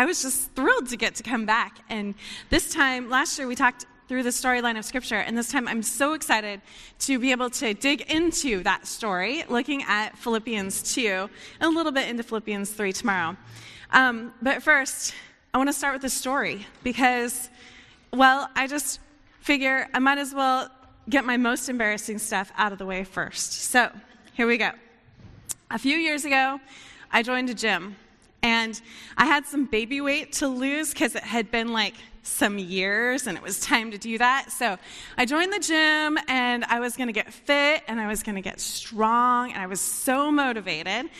I was just thrilled to get to come back. And this time, last year, we talked through the storyline of Scripture. And this time, I'm so excited to be able to dig into that story, looking at Philippians 2 and a little bit into Philippians 3 tomorrow. Um, but first, I want to start with the story because, well, I just figure I might as well get my most embarrassing stuff out of the way first. So, here we go. A few years ago, I joined a gym and I had some baby weight to lose because it had been like some years and it was time to do that. So I joined the gym and I was going to get fit and I was going to get strong and I was so motivated.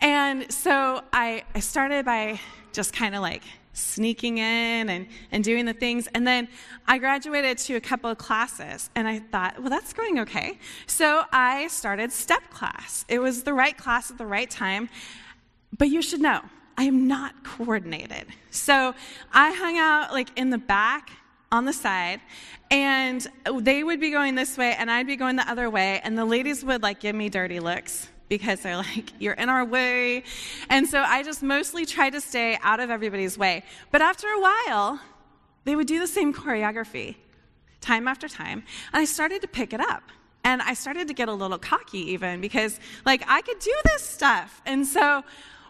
And so I, I started by just kind of like sneaking in and, and doing the things. And then I graduated to a couple of classes, and I thought, well, that's going okay. So I started step class. It was the right class at the right time. But you should know, I am not coordinated. So I hung out like in the back on the side and they would be going this way and I'd be going the other way and the ladies would like give me dirty looks because they're like, you're in our way. And so I just mostly tried to stay out of everybody's way. But after a while, they would do the same choreography time after time. And I started to pick it up. And I started to get a little cocky even because, like, I could do this stuff. And so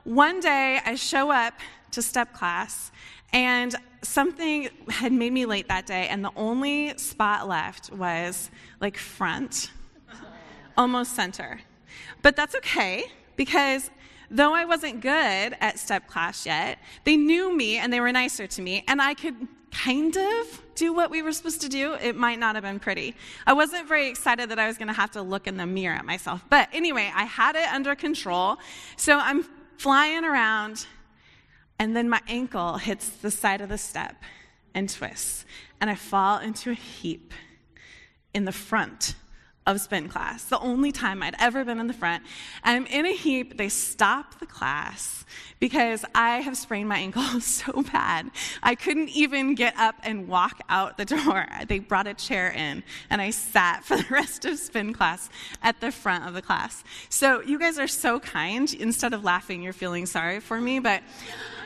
one day I show up to step class and something had made me late that day. And the only spot left was like front, almost center. But that's okay because though I wasn't good at step class yet, they knew me and they were nicer to me, and I could kind of do what we were supposed to do. It might not have been pretty. I wasn't very excited that I was going to have to look in the mirror at myself. But anyway, I had it under control. So I'm flying around, and then my ankle hits the side of the step and twists, and I fall into a heap in the front of spin class, the only time I'd ever been in the front. I'm in a heap. They stop the class because I have sprained my ankle so bad. I couldn't even get up and walk out the door. They brought a chair in, and I sat for the rest of spin class at the front of the class. So you guys are so kind. Instead of laughing, you're feeling sorry for me. But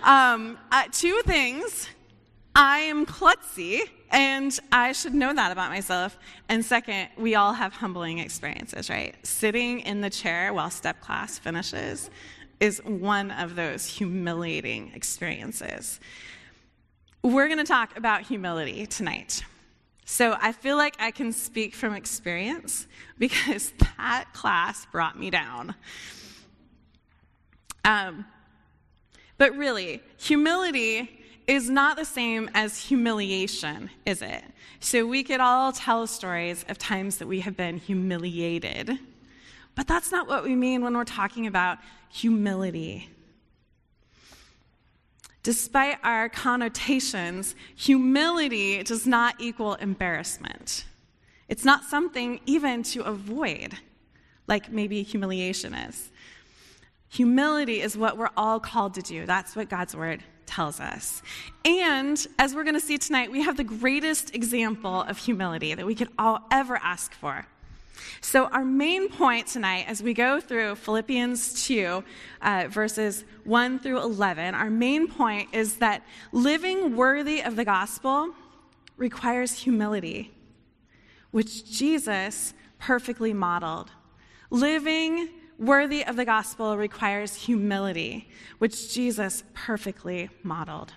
um, uh, two things I am klutzy, and I should know that about myself. And second, we all have humbling experiences, right? Sitting in the chair while step class finishes is one of those humiliating experiences. We're going to talk about humility tonight. So I feel like I can speak from experience because that class brought me down. Um, but really, humility is not the same as humiliation, is it? So we could all tell stories of times that we have been humiliated. But that's not what we mean when we're talking about humility. Despite our connotations, humility does not equal embarrassment. It's not something even to avoid, like maybe humiliation is. Humility is what we're all called to do. That's what God's word tells us. And as we're going to see tonight, we have the greatest example of humility that we could all ever ask for. So, our main point tonight, as we go through Philippians 2, uh, verses 1 through 11, our main point is that living worthy of the gospel requires humility, which Jesus perfectly modeled. Living worthy of the gospel requires humility, which Jesus perfectly modeled.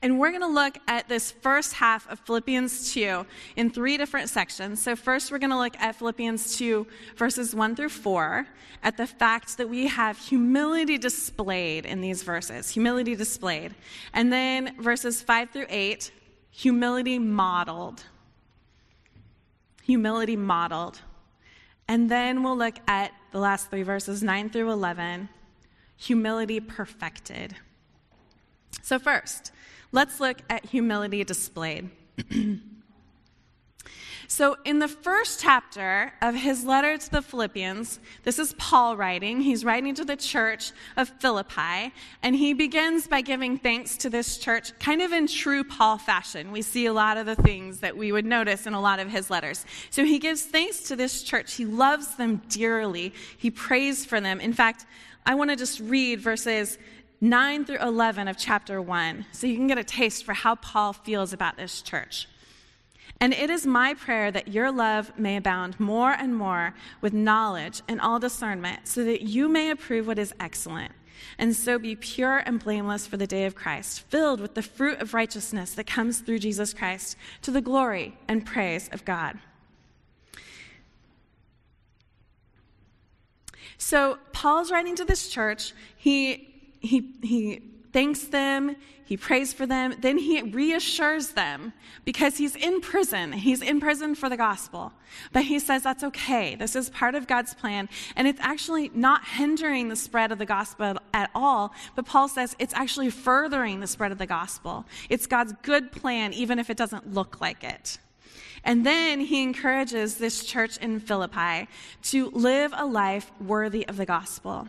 And we're going to look at this first half of Philippians 2 in three different sections. So, first, we're going to look at Philippians 2, verses 1 through 4, at the fact that we have humility displayed in these verses. Humility displayed. And then, verses 5 through 8, humility modeled. Humility modeled. And then we'll look at the last three verses, 9 through 11, humility perfected. So, first, let's look at humility displayed. So, in the first chapter of his letter to the Philippians, this is Paul writing. He's writing to the church of Philippi, and he begins by giving thanks to this church, kind of in true Paul fashion. We see a lot of the things that we would notice in a lot of his letters. So, he gives thanks to this church. He loves them dearly, he prays for them. In fact, I want to just read verses 9 through 11 of chapter 1 so you can get a taste for how Paul feels about this church. And it is my prayer that your love may abound more and more with knowledge and all discernment, so that you may approve what is excellent, and so be pure and blameless for the day of Christ, filled with the fruit of righteousness that comes through Jesus Christ, to the glory and praise of God. So, Paul's writing to this church. He, he, he thanks them, he prays for them, then he reassures them because he's in prison. He's in prison for the gospel. But he says that's okay. This is part of God's plan, and it's actually not hindering the spread of the gospel at all. But Paul says it's actually furthering the spread of the gospel. It's God's good plan, even if it doesn't look like it. And then he encourages this church in Philippi to live a life worthy of the gospel.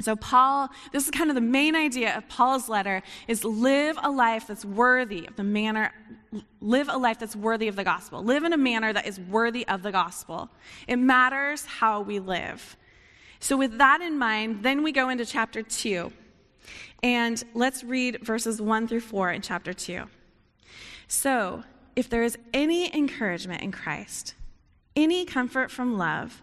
So, Paul, this is kind of the main idea of Paul's letter is live a life that's worthy of the manner, live a life that's worthy of the gospel. Live in a manner that is worthy of the gospel. It matters how we live. So, with that in mind, then we go into chapter 2. And let's read verses 1 through 4 in chapter 2. So, if there is any encouragement in Christ, any comfort from love,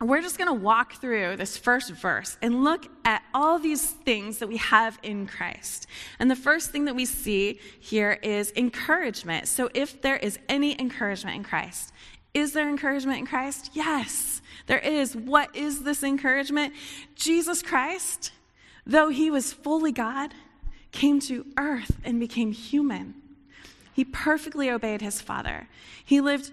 we're just going to walk through this first verse and look at all these things that we have in Christ. And the first thing that we see here is encouragement. So, if there is any encouragement in Christ, is there encouragement in Christ? Yes, there is. What is this encouragement? Jesus Christ, though he was fully God, came to earth and became human. He perfectly obeyed his Father. He lived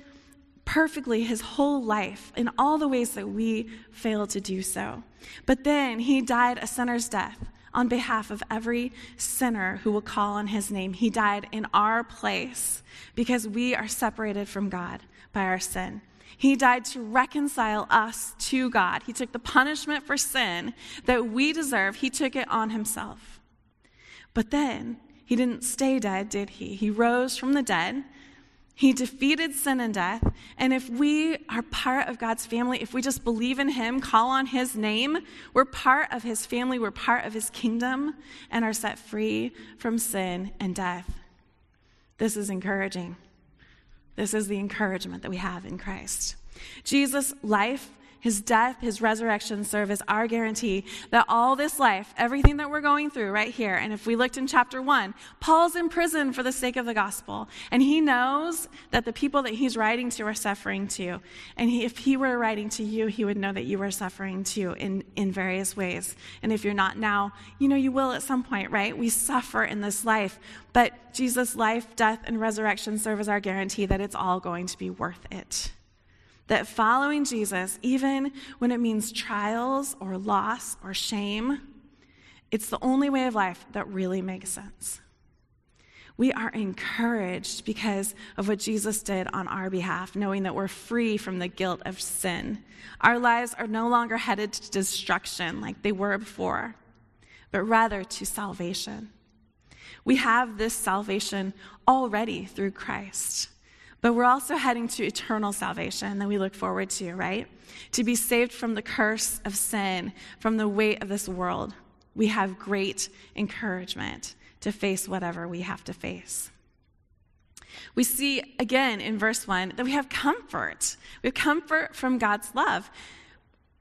perfectly his whole life in all the ways that we fail to do so. But then he died a sinner's death on behalf of every sinner who will call on his name. He died in our place because we are separated from God by our sin. He died to reconcile us to God. He took the punishment for sin that we deserve, he took it on himself. But then he didn't stay dead, did he? He rose from the dead he defeated sin and death. And if we are part of God's family, if we just believe in Him, call on His name, we're part of His family, we're part of His kingdom, and are set free from sin and death. This is encouraging. This is the encouragement that we have in Christ. Jesus' life his death, his resurrection serve as our guarantee that all this life, everything that we're going through right here, and if we looked in chapter one, Paul's in prison for the sake of the gospel. And he knows that the people that he's writing to are suffering too. And he, if he were writing to you, he would know that you were suffering too in, in various ways. And if you're not now, you know you will at some point, right? We suffer in this life. But Jesus' life, death, and resurrection serve as our guarantee that it's all going to be worth it that following Jesus, even when it means trials or loss or shame, it's the only way of life that really makes sense. We are encouraged because of what Jesus did on our behalf, knowing that we're free from the guilt of sin. Our lives are no longer headed to destruction like they were before, but rather to salvation. We have this salvation already through Christ. But we're also heading to eternal salvation that we look forward to, right? To be saved from the curse of sin, from the weight of this world. We have great encouragement to face whatever we have to face. We see again in verse 1 that we have comfort. We have comfort from God's love.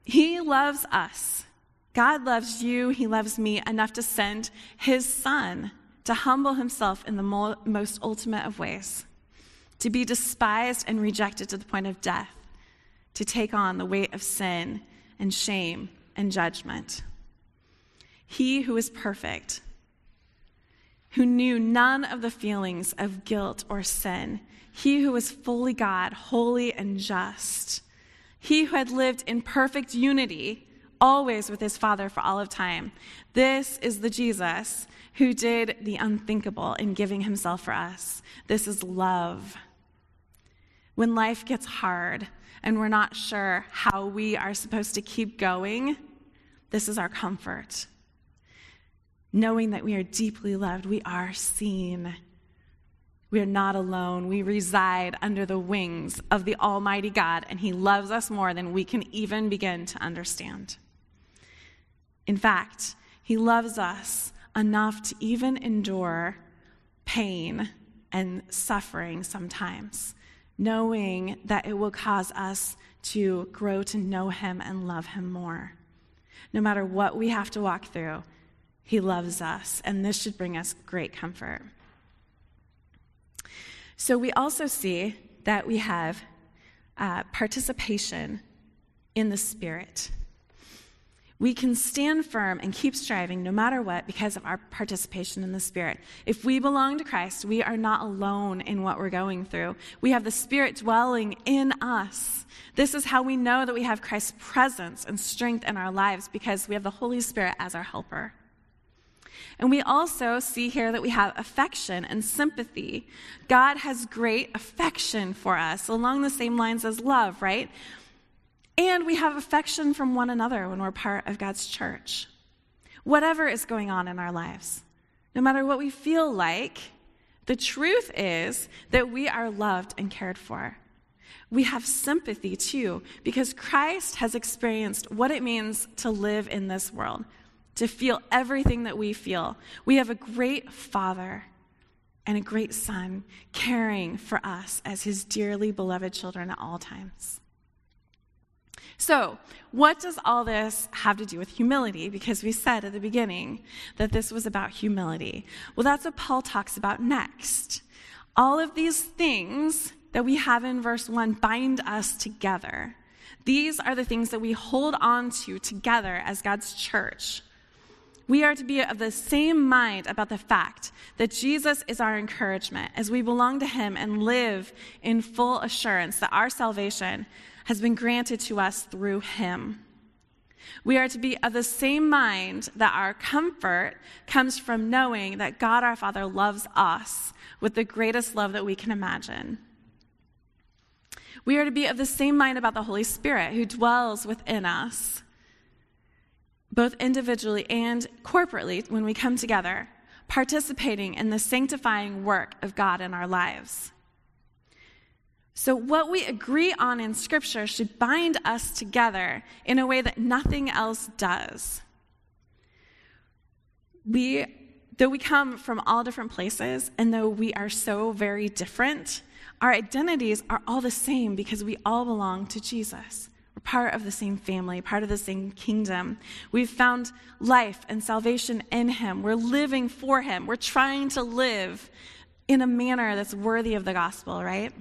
He loves us. God loves you. He loves me enough to send his son to humble himself in the most ultimate of ways to be despised and rejected to the point of death, to take on the weight of sin and shame and judgment. He who is perfect, who knew none of the feelings of guilt or sin, he who was fully God, holy and just, he who had lived in perfect unity, always with his Father for all of time. This is the Jesus who did the unthinkable in giving himself for us. This is love. When life gets hard and we're not sure how we are supposed to keep going, this is our comfort knowing that we are deeply loved, we are seen. We are not alone. We reside under the wings of the Almighty God, and He loves us more than we can even begin to understand. In fact, He loves us enough to even endure pain and suffering sometimes, knowing that it will cause us to grow to know Him and love Him more. No matter what we have to walk through, he loves us, and this should bring us great comfort. So, we also see that we have uh, participation in the Spirit. We can stand firm and keep striving no matter what because of our participation in the Spirit. If we belong to Christ, we are not alone in what we're going through. We have the Spirit dwelling in us. This is how we know that we have Christ's presence and strength in our lives because we have the Holy Spirit as our helper. And we also see here that we have affection and sympathy. God has great affection for us, along the same lines as love, right? And we have affection from one another when we're part of God's church. Whatever is going on in our lives, no matter what we feel like, the truth is that we are loved and cared for. We have sympathy too, because Christ has experienced what it means to live in this world to feel everything that we feel. We have a great Father and a great Son caring for us as his dearly beloved children at all times. So, what does all this have to do with humility? Because we said at the beginning that this was about humility. Well, that's what Paul talks about next. All of these things that we have in verse 1 bind us together. These are the things that we hold on to together as God's church. We are to be of the same mind about the fact that Jesus is our encouragement as we belong to Him and live in full assurance that our salvation has been granted to us through Him. We are to be of the same mind that our comfort comes from knowing that God our Father loves us with the greatest love that we can imagine. We are to be of the same mind about the Holy Spirit who dwells within us both individually and corporately, when we come together, participating in the sanctifying work of God in our lives. So, what we agree on in Scripture should bind us together in a way that nothing else does. We, though we come from all different places, and though we are so very different, our identities are all the same because we all belong to Jesus. We're part of the same family, part of the same kingdom. We've found life and salvation in Him. We're living for Him. We're trying to live in a manner that's worthy of the gospel, right?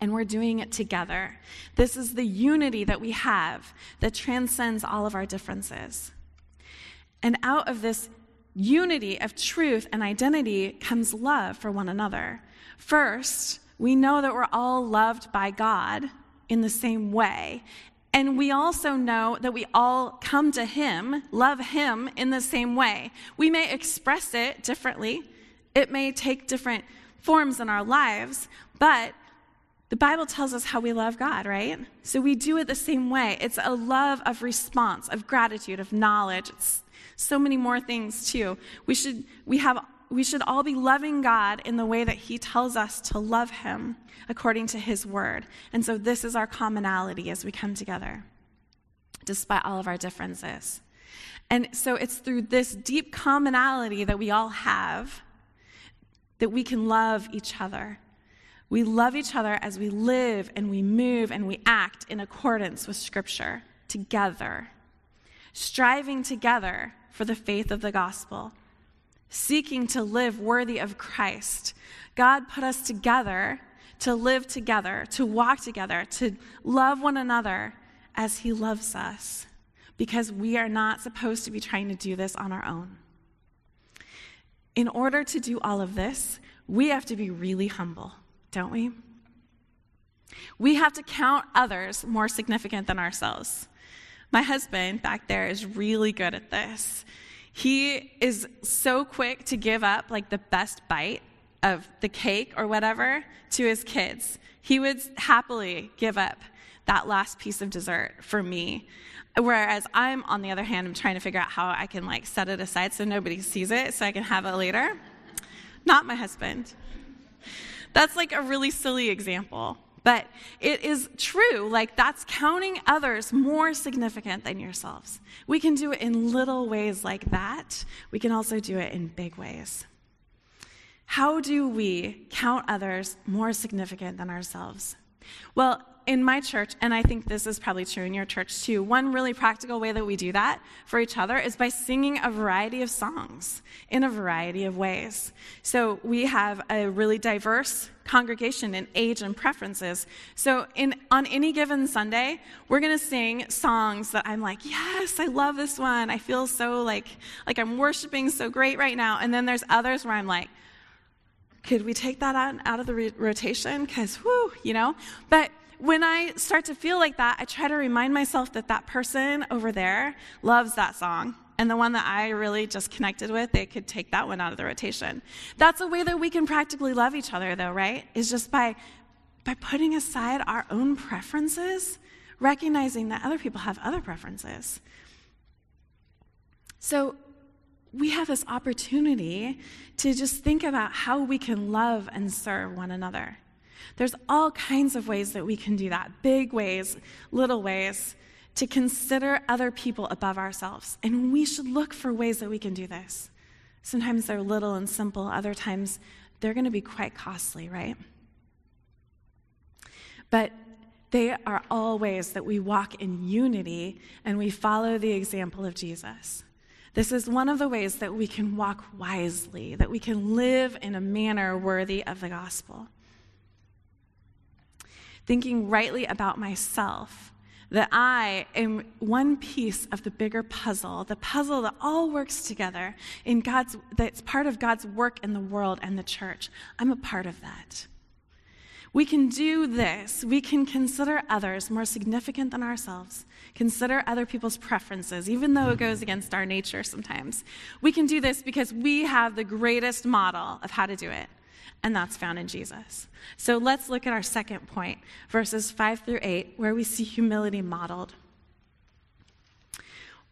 And we're doing it together. This is the unity that we have that transcends all of our differences. And out of this unity of truth and identity comes love for one another. First, we know that we're all loved by God in the same way. And we also know that we all come to Him, love Him in the same way. We may express it differently, it may take different forms in our lives, but the Bible tells us how we love God, right? So we do it the same way. It's a love of response, of gratitude, of knowledge. It's so many more things too. We should we have we should all be loving God in the way that He tells us to love Him according to His word. And so, this is our commonality as we come together, despite all of our differences. And so, it's through this deep commonality that we all have that we can love each other. We love each other as we live and we move and we act in accordance with Scripture together, striving together for the faith of the gospel seeking to live worthy of Christ. God put us together to live together, to walk together, to love one another as He loves us, because we are not supposed to be trying to do this on our own. In order to do all of this, we have to be really humble, don't we? We have to count others more significant than ourselves. My husband back there is really good at this. He is so quick to give up like the best bite of the cake or whatever to his kids. He would happily give up that last piece of dessert for me. Whereas I'm, on the other hand, I'm trying to figure out how I can like set it aside so nobody sees it so I can have it later. Not my husband. That's like a really silly example. But it is true, like that's counting others more significant than yourselves. We can do it in little ways like that. We can also do it in big ways. How do we count others more significant than ourselves? Well, in my church, and I think this is probably true in your church too, one really practical way that we do that for each other is by singing a variety of songs in a variety of ways. So we have a really diverse congregation in age and preferences. So in, on any given Sunday, we're going to sing songs that I'm like, yes, I love this one. I feel so like, like I'm worshiping so great right now. And then there's others where I'm like, could we take that out, out of the re- rotation? Because, whoo, you know? But when I start to feel like that, I try to remind myself that that person over there loves that song. And the one that I really just connected with, they could take that one out of the rotation. That's a way that we can practically love each other, though, right? Is just by, by putting aside our own preferences, recognizing that other people have other preferences. So we have this opportunity to just think about how we can love and serve one another. There's all kinds of ways that we can do that big ways, little ways to consider other people above ourselves. And we should look for ways that we can do this. Sometimes they're little and simple, other times they're going to be quite costly, right? But they are all ways that we walk in unity and we follow the example of Jesus. This is one of the ways that we can walk wisely, that we can live in a manner worthy of the gospel thinking rightly about myself, that I am one piece of the bigger puzzle, the puzzle that all works together in God's, that's part of God's work in the world and the church. I'm a part of that. We can do this. We can consider others more significant than ourselves, consider other people's preferences, even though it goes against our nature sometimes. We can do this because we have the greatest model of how to do it and that's found in Jesus. So let's look at our second point, verses 5 through 8, where we see humility modeled.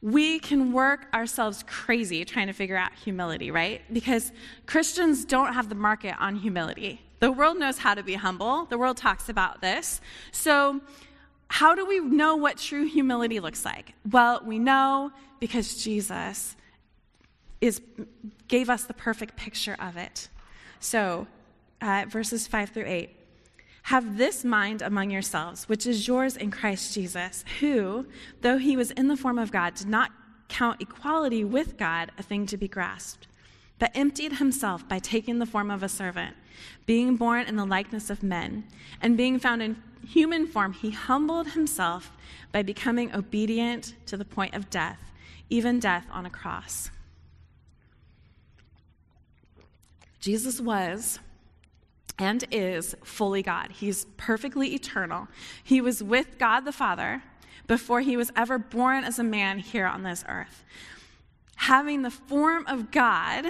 We can work ourselves crazy trying to figure out humility, right? Because Christians don't have the market on humility. The world knows how to be humble, the world talks about this. So, how do we know what true humility looks like? Well, we know because Jesus is, gave us the perfect picture of it. So, uh, verses 5 through 8. Have this mind among yourselves, which is yours in Christ Jesus, who, though he was in the form of God, did not count equality with God a thing to be grasped, but emptied himself by taking the form of a servant, being born in the likeness of men, and being found in human form, he humbled himself by becoming obedient to the point of death, even death on a cross. Jesus was and is fully God. He's perfectly eternal. He was with God the Father before he was ever born as a man here on this earth. Having the form of God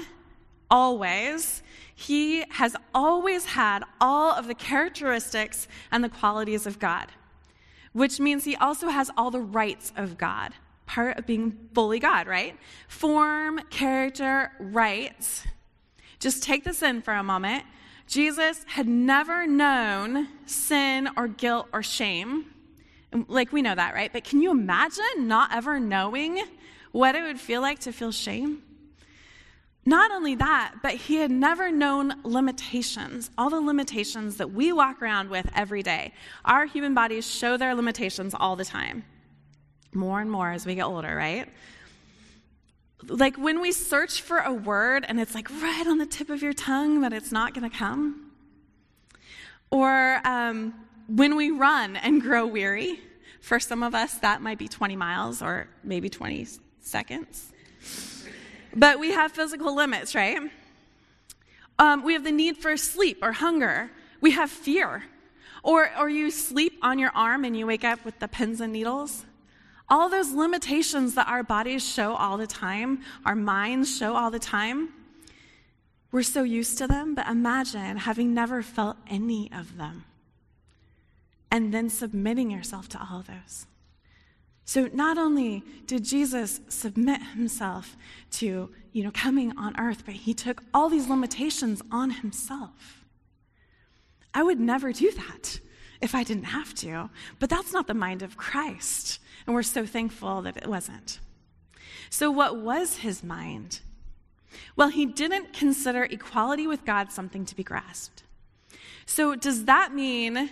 always, he has always had all of the characteristics and the qualities of God, which means he also has all the rights of God. Part of being fully God, right? Form, character, rights. Just take this in for a moment. Jesus had never known sin or guilt or shame. Like, we know that, right? But can you imagine not ever knowing what it would feel like to feel shame? Not only that, but he had never known limitations, all the limitations that we walk around with every day. Our human bodies show their limitations all the time, more and more as we get older, right? Like when we search for a word and it's like right on the tip of your tongue, but it's not going to come. Or um, when we run and grow weary. For some of us, that might be 20 miles or maybe 20 seconds. But we have physical limits, right? Um, we have the need for sleep or hunger. We have fear. Or, or you sleep on your arm and you wake up with the pins and needles. All those limitations that our bodies show all the time, our minds show all the time, we're so used to them, but imagine having never felt any of them and then submitting yourself to all of those. So not only did Jesus submit himself to, you know, coming on earth, but he took all these limitations on himself. I would never do that if I didn't have to, but that's not the mind of Christ, and we're so thankful that it wasn't. So what was his mind? Well, he didn't consider equality with God something to be grasped. So does that mean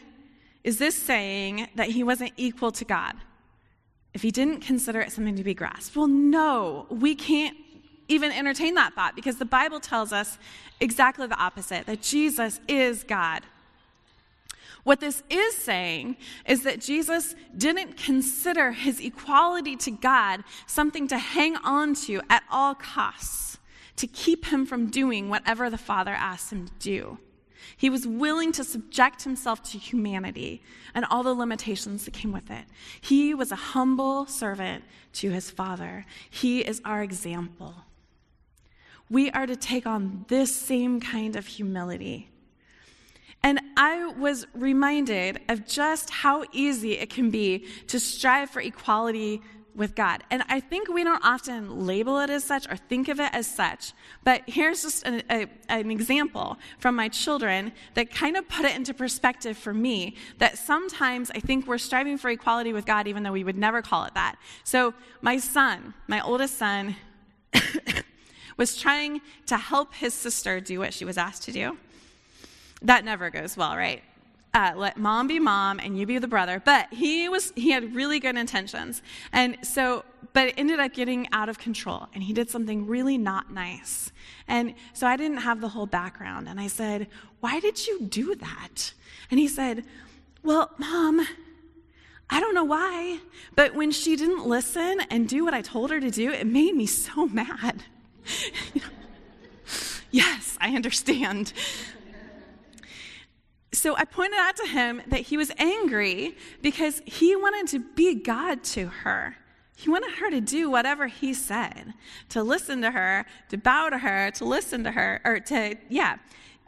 is this saying that he wasn't equal to God? if he didn't consider it something to be grasped? Well, no, we can't even entertain that thought because the Bible tells us exactly the opposite that Jesus is God. What this is saying is that Jesus didn't consider his equality to God something to hang on to at all costs, to keep him from doing whatever the Father asked him to do. He was willing to subject himself to humanity and all the limitations that came with it. He was a humble servant to his Father. He is our example. We are to take on this same kind of humility. And I was reminded of just how easy it can be to strive for equality with God. And I think we don't often label it as such or think of it as such. But here's just an, a, an example from my children that kind of put it into perspective for me that sometimes I think we're striving for equality with God, even though we would never call it that. So, my son, my oldest son, was trying to help his sister do what she was asked to do. That never goes well, right? uh, let mom be mom and you be the brother. But he was he had really good intentions, and so but it ended up getting out of control, and he did something really not nice. And so I didn't have the whole background, and I said, "Why did you do that?" And he said, "Well, mom." I don't know why, but when she didn't listen and do what I told her to do, it made me so mad. yes, I understand. So I pointed out to him that he was angry because he wanted to be God to her. He wanted her to do whatever he said, to listen to her, to bow to her, to listen to her, or to, yeah.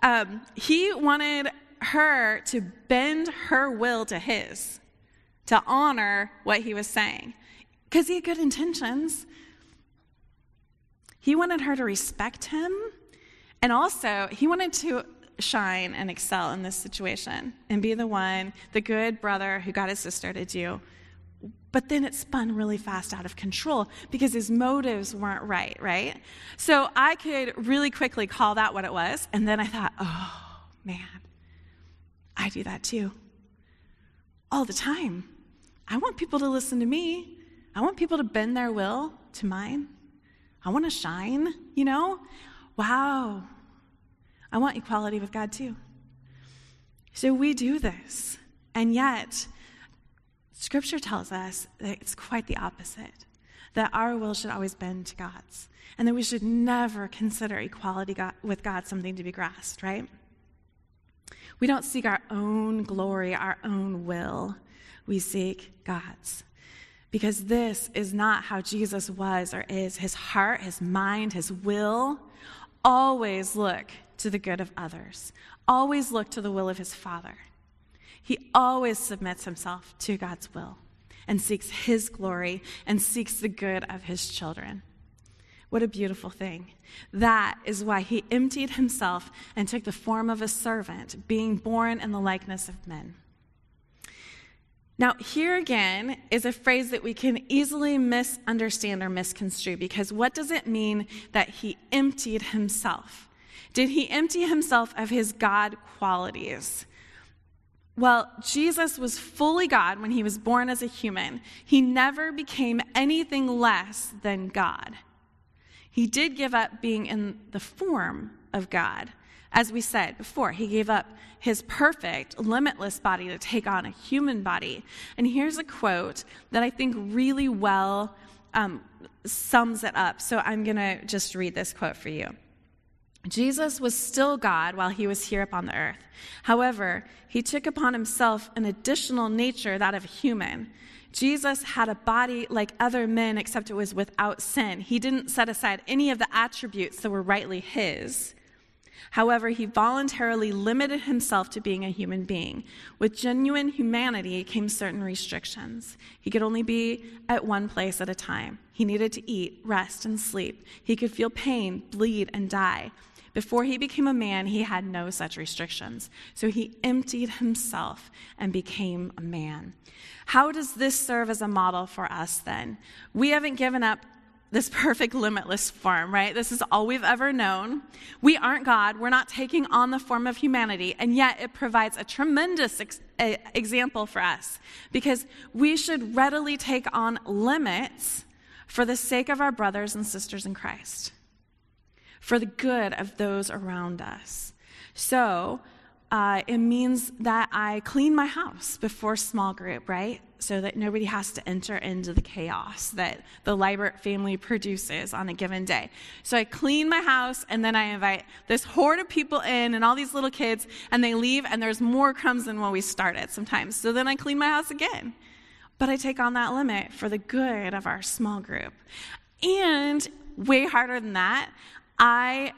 Um, he wanted her to bend her will to his, to honor what he was saying, because he had good intentions. He wanted her to respect him, and also he wanted to shine and excel in this situation and be the one, the good brother who got his sister to do. But then it spun really fast out of control because his motives weren't right, right? So I could really quickly call that what it was. And then I thought, oh, man, I do that too. All the time. I want people to listen to me. I want people to bend their will to mine. I want to shine, you know? Wow, I want equality with God too. So we do this. And yet, Scripture tells us that it's quite the opposite that our will should always bend to God's, and that we should never consider equality with God something to be grasped, right? We don't seek our own glory, our own will. We seek God's. Because this is not how Jesus was or is. His heart, his mind, his will always look to the good of others, always look to the will of his Father. He always submits himself to God's will and seeks his glory and seeks the good of his children. What a beautiful thing. That is why he emptied himself and took the form of a servant, being born in the likeness of men. Now, here again is a phrase that we can easily misunderstand or misconstrue because what does it mean that he emptied himself? Did he empty himself of his God qualities? Well, Jesus was fully God when he was born as a human. He never became anything less than God. He did give up being in the form of God. As we said before, he gave up his perfect, limitless body to take on a human body. And here's a quote that I think really well um, sums it up. So I'm going to just read this quote for you. Jesus was still God while he was here upon the earth. However, he took upon himself an additional nature, that of a human. Jesus had a body like other men, except it was without sin. He didn't set aside any of the attributes that were rightly his. However, he voluntarily limited himself to being a human being. With genuine humanity came certain restrictions. He could only be at one place at a time. He needed to eat, rest, and sleep. He could feel pain, bleed, and die. Before he became a man, he had no such restrictions. So he emptied himself and became a man. How does this serve as a model for us then? We haven't given up this perfect limitless form, right? This is all we've ever known. We aren't God. We're not taking on the form of humanity. And yet it provides a tremendous ex- a, example for us because we should readily take on limits for the sake of our brothers and sisters in Christ, for the good of those around us. So, uh, it means that I clean my house before small group, right? So that nobody has to enter into the chaos that the Liebert family produces on a given day. So I clean my house and then I invite this horde of people in and all these little kids and they leave and there's more crumbs than when we started sometimes. So then I clean my house again. But I take on that limit for the good of our small group. And way harder than that, I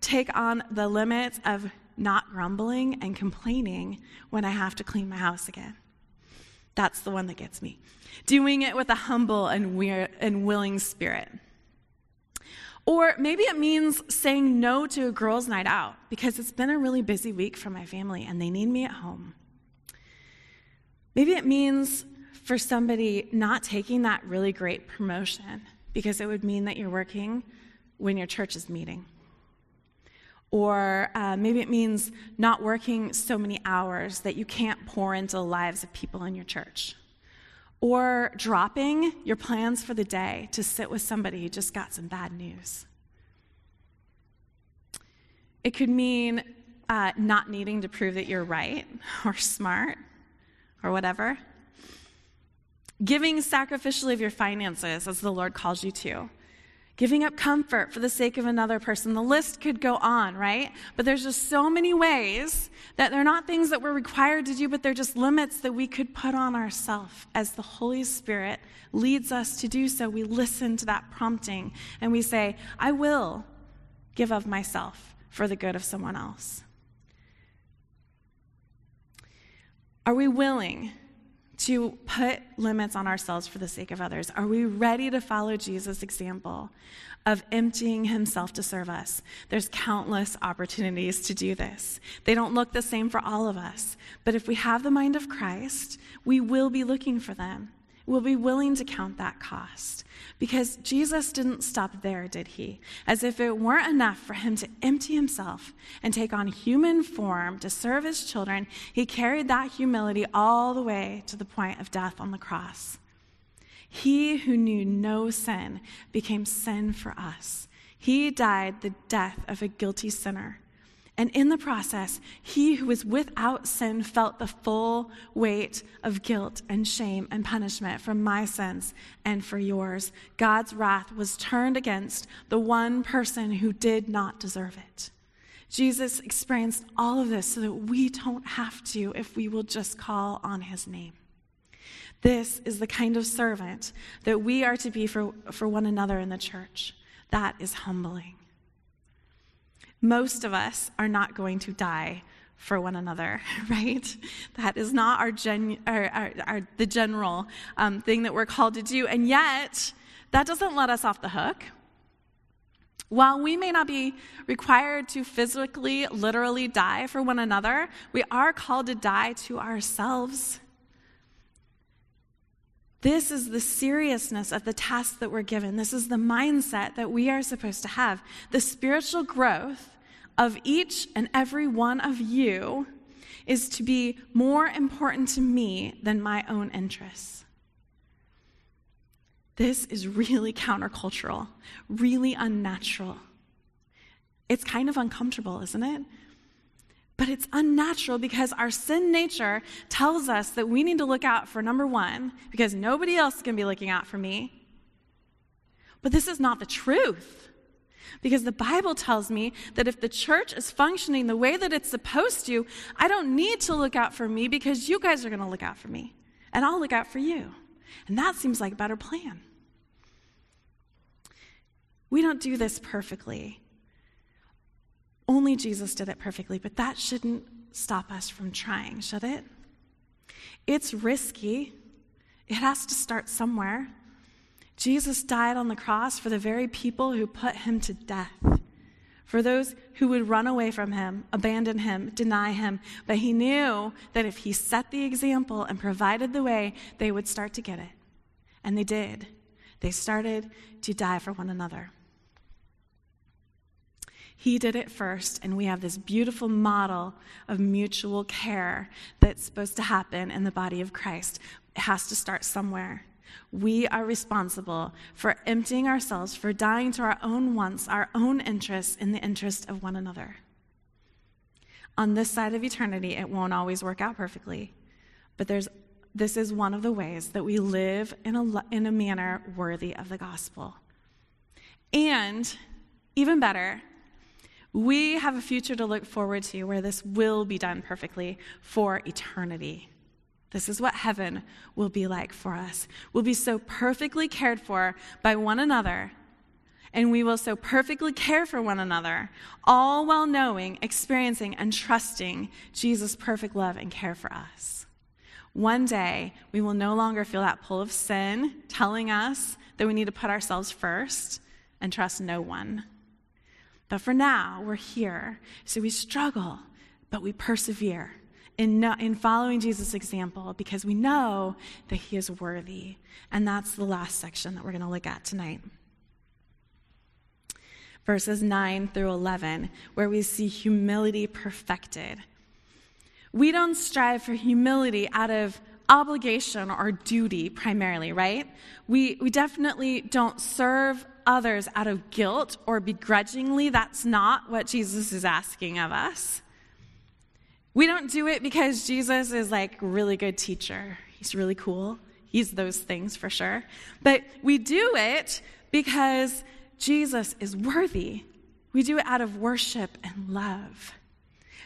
take on the limits of not grumbling and complaining when I have to clean my house again. That's the one that gets me. Doing it with a humble and, weir- and willing spirit. Or maybe it means saying no to a girls' night out because it's been a really busy week for my family and they need me at home. Maybe it means for somebody not taking that really great promotion because it would mean that you're working when your church is meeting. Or uh, maybe it means not working so many hours that you can't pour into the lives of people in your church. Or dropping your plans for the day to sit with somebody who just got some bad news. It could mean uh, not needing to prove that you're right or smart or whatever. Giving sacrificially of your finances as the Lord calls you to giving up comfort for the sake of another person. The list could go on, right? But there's just so many ways that they're not things that we're required to do, but they're just limits that we could put on ourselves as the Holy Spirit leads us to do so. We listen to that prompting and we say, I will give of myself for the good of someone else. Are we willing to put limits on ourselves for the sake of others? Are we ready to follow Jesus' example of emptying himself to serve us? There's countless opportunities to do this. They don't look the same for all of us, but if we have the mind of Christ, we will be looking for them We will be willing to count that cost. Because Jesus didn't stop there, did he? As if it weren't enough for him to empty himself and take on human form to serve his children, he carried that humility all the way to the point of death on the cross. He who knew no sin became sin for us. He died the death of a guilty sinner and in the process, he who was without sin felt the full weight of guilt and shame and punishment for my sins and for yours. God's wrath was turned against the one person who did not deserve it. Jesus experienced all of this so that we don't have to if we will just call on his name. This is the kind of servant that we are to be for, for one another in the church. That is humbling most of us are not going to die for one another, right? That is not our, gen, our, our, our the general um, thing that we're called to do. And yet, that doesn't let us off the hook. While we may not be required to physically, literally die for one another, we are called to die to ourselves. This is the seriousness of the task that we're given. This is the mindset that we are supposed to have. The spiritual growth of each and every one of you is to be more important to me than my own interests. This is really countercultural, really unnatural. It's kind of uncomfortable, isn't it? But it's unnatural because our sin nature tells us that we need to look out for number one, because nobody else is going to be looking out for me. But this is not the truth. Because the Bible tells me that if the church is functioning the way that it's supposed to, I don't need to look out for me because you guys are going to look out for me. And I'll look out for you. And that seems like a better plan. We don't do this perfectly. Only Jesus did it perfectly, but that shouldn't stop us from trying, should it? It's risky. It has to start somewhere. Jesus died on the cross for the very people who put him to death, for those who would run away from him, abandon him, deny him. But he knew that if he set the example and provided the way, they would start to get it. And they did. They started to die for one another. He did it first, and we have this beautiful model of mutual care that's supposed to happen in the body of Christ. It has to start somewhere. We are responsible for emptying ourselves, for dying to our own wants, our own interests, in the interest of one another. On this side of eternity, it won't always work out perfectly, but there's, this is one of the ways that we live in a, in a manner worthy of the gospel. And even better, we have a future to look forward to where this will be done perfectly for eternity. This is what heaven will be like for us. We'll be so perfectly cared for by one another, and we will so perfectly care for one another, all while knowing, experiencing, and trusting Jesus' perfect love and care for us. One day, we will no longer feel that pull of sin telling us that we need to put ourselves first and trust no one. But for now, we're here. So we struggle, but we persevere in, in following Jesus' example because we know that he is worthy. And that's the last section that we're going to look at tonight. Verses 9 through 11, where we see humility perfected. We don't strive for humility out of obligation or duty primarily, right? We, we definitely don't serve others out of guilt or begrudgingly. That's not what Jesus is asking of us. We don't do it because Jesus is like really good teacher. He's really cool. He's those things for sure. But we do it because Jesus is worthy. We do it out of worship and love.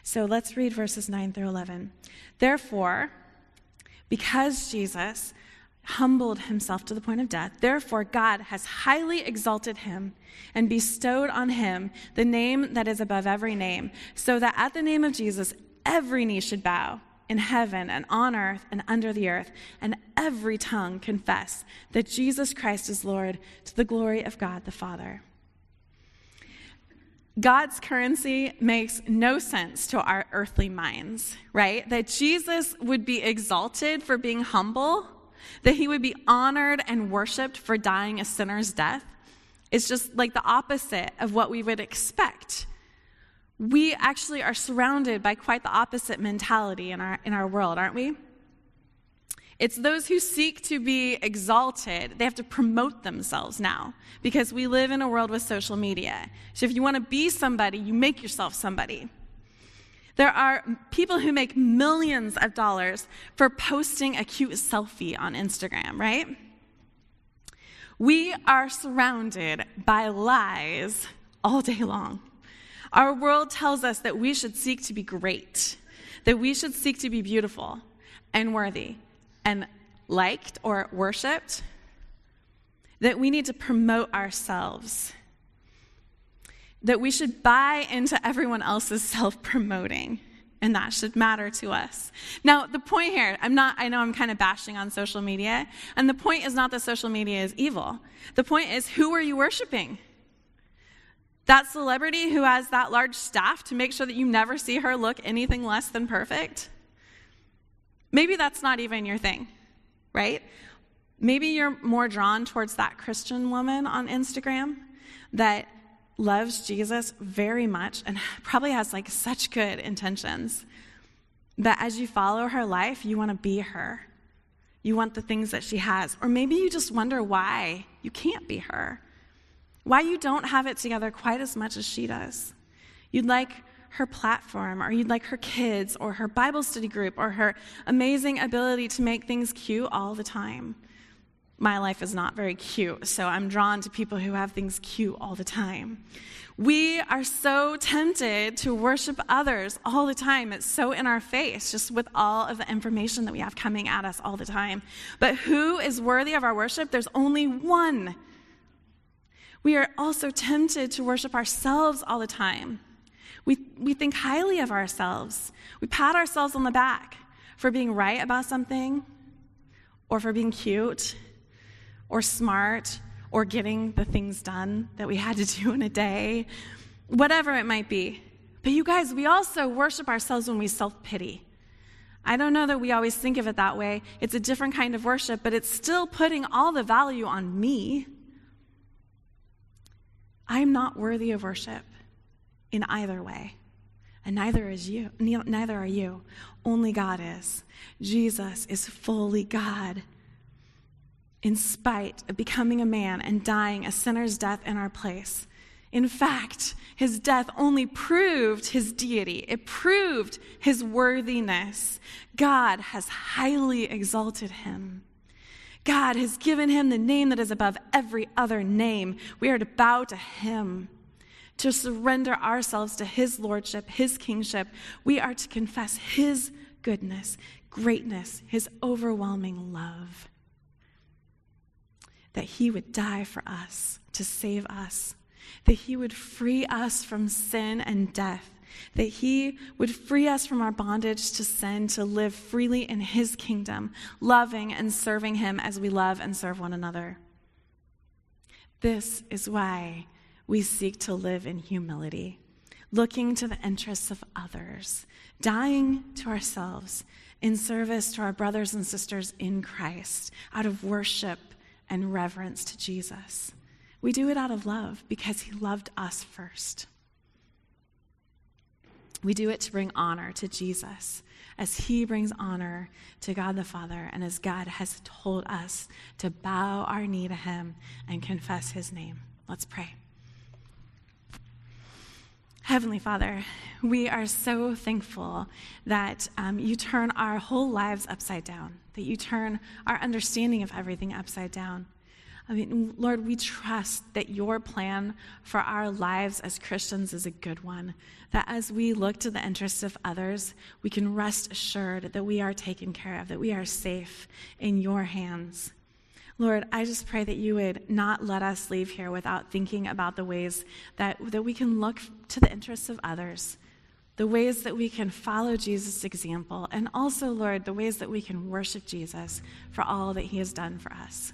So let's read verses 9 through 11. Therefore, because Jesus humbled himself to the point of death. Therefore, God has highly exalted him and bestowed on him the name that is above every name, so that at the name of Jesus, every knee should bow in heaven and on earth and under the earth, and every tongue confess that Jesus Christ is Lord to the glory of God the Father. God's currency makes no sense to our earthly minds, right? That Jesus would be exalted for being humble that he would be honored and worshiped for dying a sinner's death is just like the opposite of what we would expect. We actually are surrounded by quite the opposite mentality in our, in our world, aren't we? It's those who seek to be exalted. They have to promote themselves now because we live in a world with social media. So if you want to be somebody, you make yourself somebody. There are people who make millions of dollars for posting a cute selfie on Instagram, right? We are surrounded by lies all day long. Our world tells us that we should seek to be great, that we should seek to be beautiful and worthy and liked or worshiped, that we need to promote ourselves that we should buy into everyone else's self promoting and that should matter to us. Now, the point here, I'm not, I know I'm kind of bashing on social media, and the point is not that social media is evil. The point is, who are you worshiping? That celebrity who has that large staff to make sure that you never see her look anything less than perfect? Maybe that's not even your thing, right? Maybe you're more drawn towards that Christian woman on Instagram that loves Jesus very much and probably has like such good intentions that as you follow her life, you want to be her. You want the things that she has. Or maybe you just wonder why you can't be her, why you don't have it together quite as much as she does. You'd like her platform, or you'd like her kids, or her Bible study group, or her amazing ability to make things cute all the time. My life is not very cute, so I'm drawn to people who have things cute all the time. We are so tempted to worship others all the time. It's so in our face, just with all of the information that we have coming at us all the time. But who is worthy of our worship? There's only one. We are also tempted to worship ourselves all the time. We, we think highly of ourselves. We pat ourselves on the back for being right about something, or for being cute, or smart, or getting the things done that we had to do in a day, whatever it might be. But you guys, we also worship ourselves when we self pity. I don't know that we always think of it that way. It's a different kind of worship, but it's still putting all the value on me. I'm not worthy of worship in either way. And neither is you, neither are you. Only God is. Jesus is fully God in spite of becoming a man and dying a sinner's death in our place. In fact, his death only proved his deity, it proved his worthiness. God has highly exalted him. God has given him the name that is above every other name. We are to bow to him, to surrender ourselves to his lordship, his kingship. We are to confess his goodness, greatness, his overwhelming love that he would die for us to save us, that he would free us from sin and death, that he would free us from our bondage to sin to live freely in his kingdom, loving and serving him as we love and serve one another. This is why we seek to live in humility, looking to the interests of others, dying to ourselves in service to our brothers and sisters in Christ, out of worship and reverence to Jesus. We do it out of love because he loved us first. We do it to bring honor to Jesus as he brings honor to God the Father and as God has told us to bow our knee to him and confess his name. Let's pray. Heavenly Father, we are so thankful that um, you turn our whole lives upside down, that you turn our understanding of everything upside down. I mean, Lord, we trust that your plan for our lives as Christians is a good one. That as we look to the interests of others, we can rest assured that we are taken care of, that we are safe in your hands. Lord, I just pray that you would not let us leave here without thinking about the ways that, that we can look to the interests of others, the ways that we can follow Jesus' example, and also, Lord, the ways that we can worship Jesus for all that he has done for us.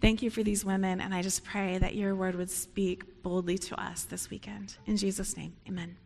Thank you for these women, and I just pray that your word would speak boldly to us this weekend. In Jesus' name, amen.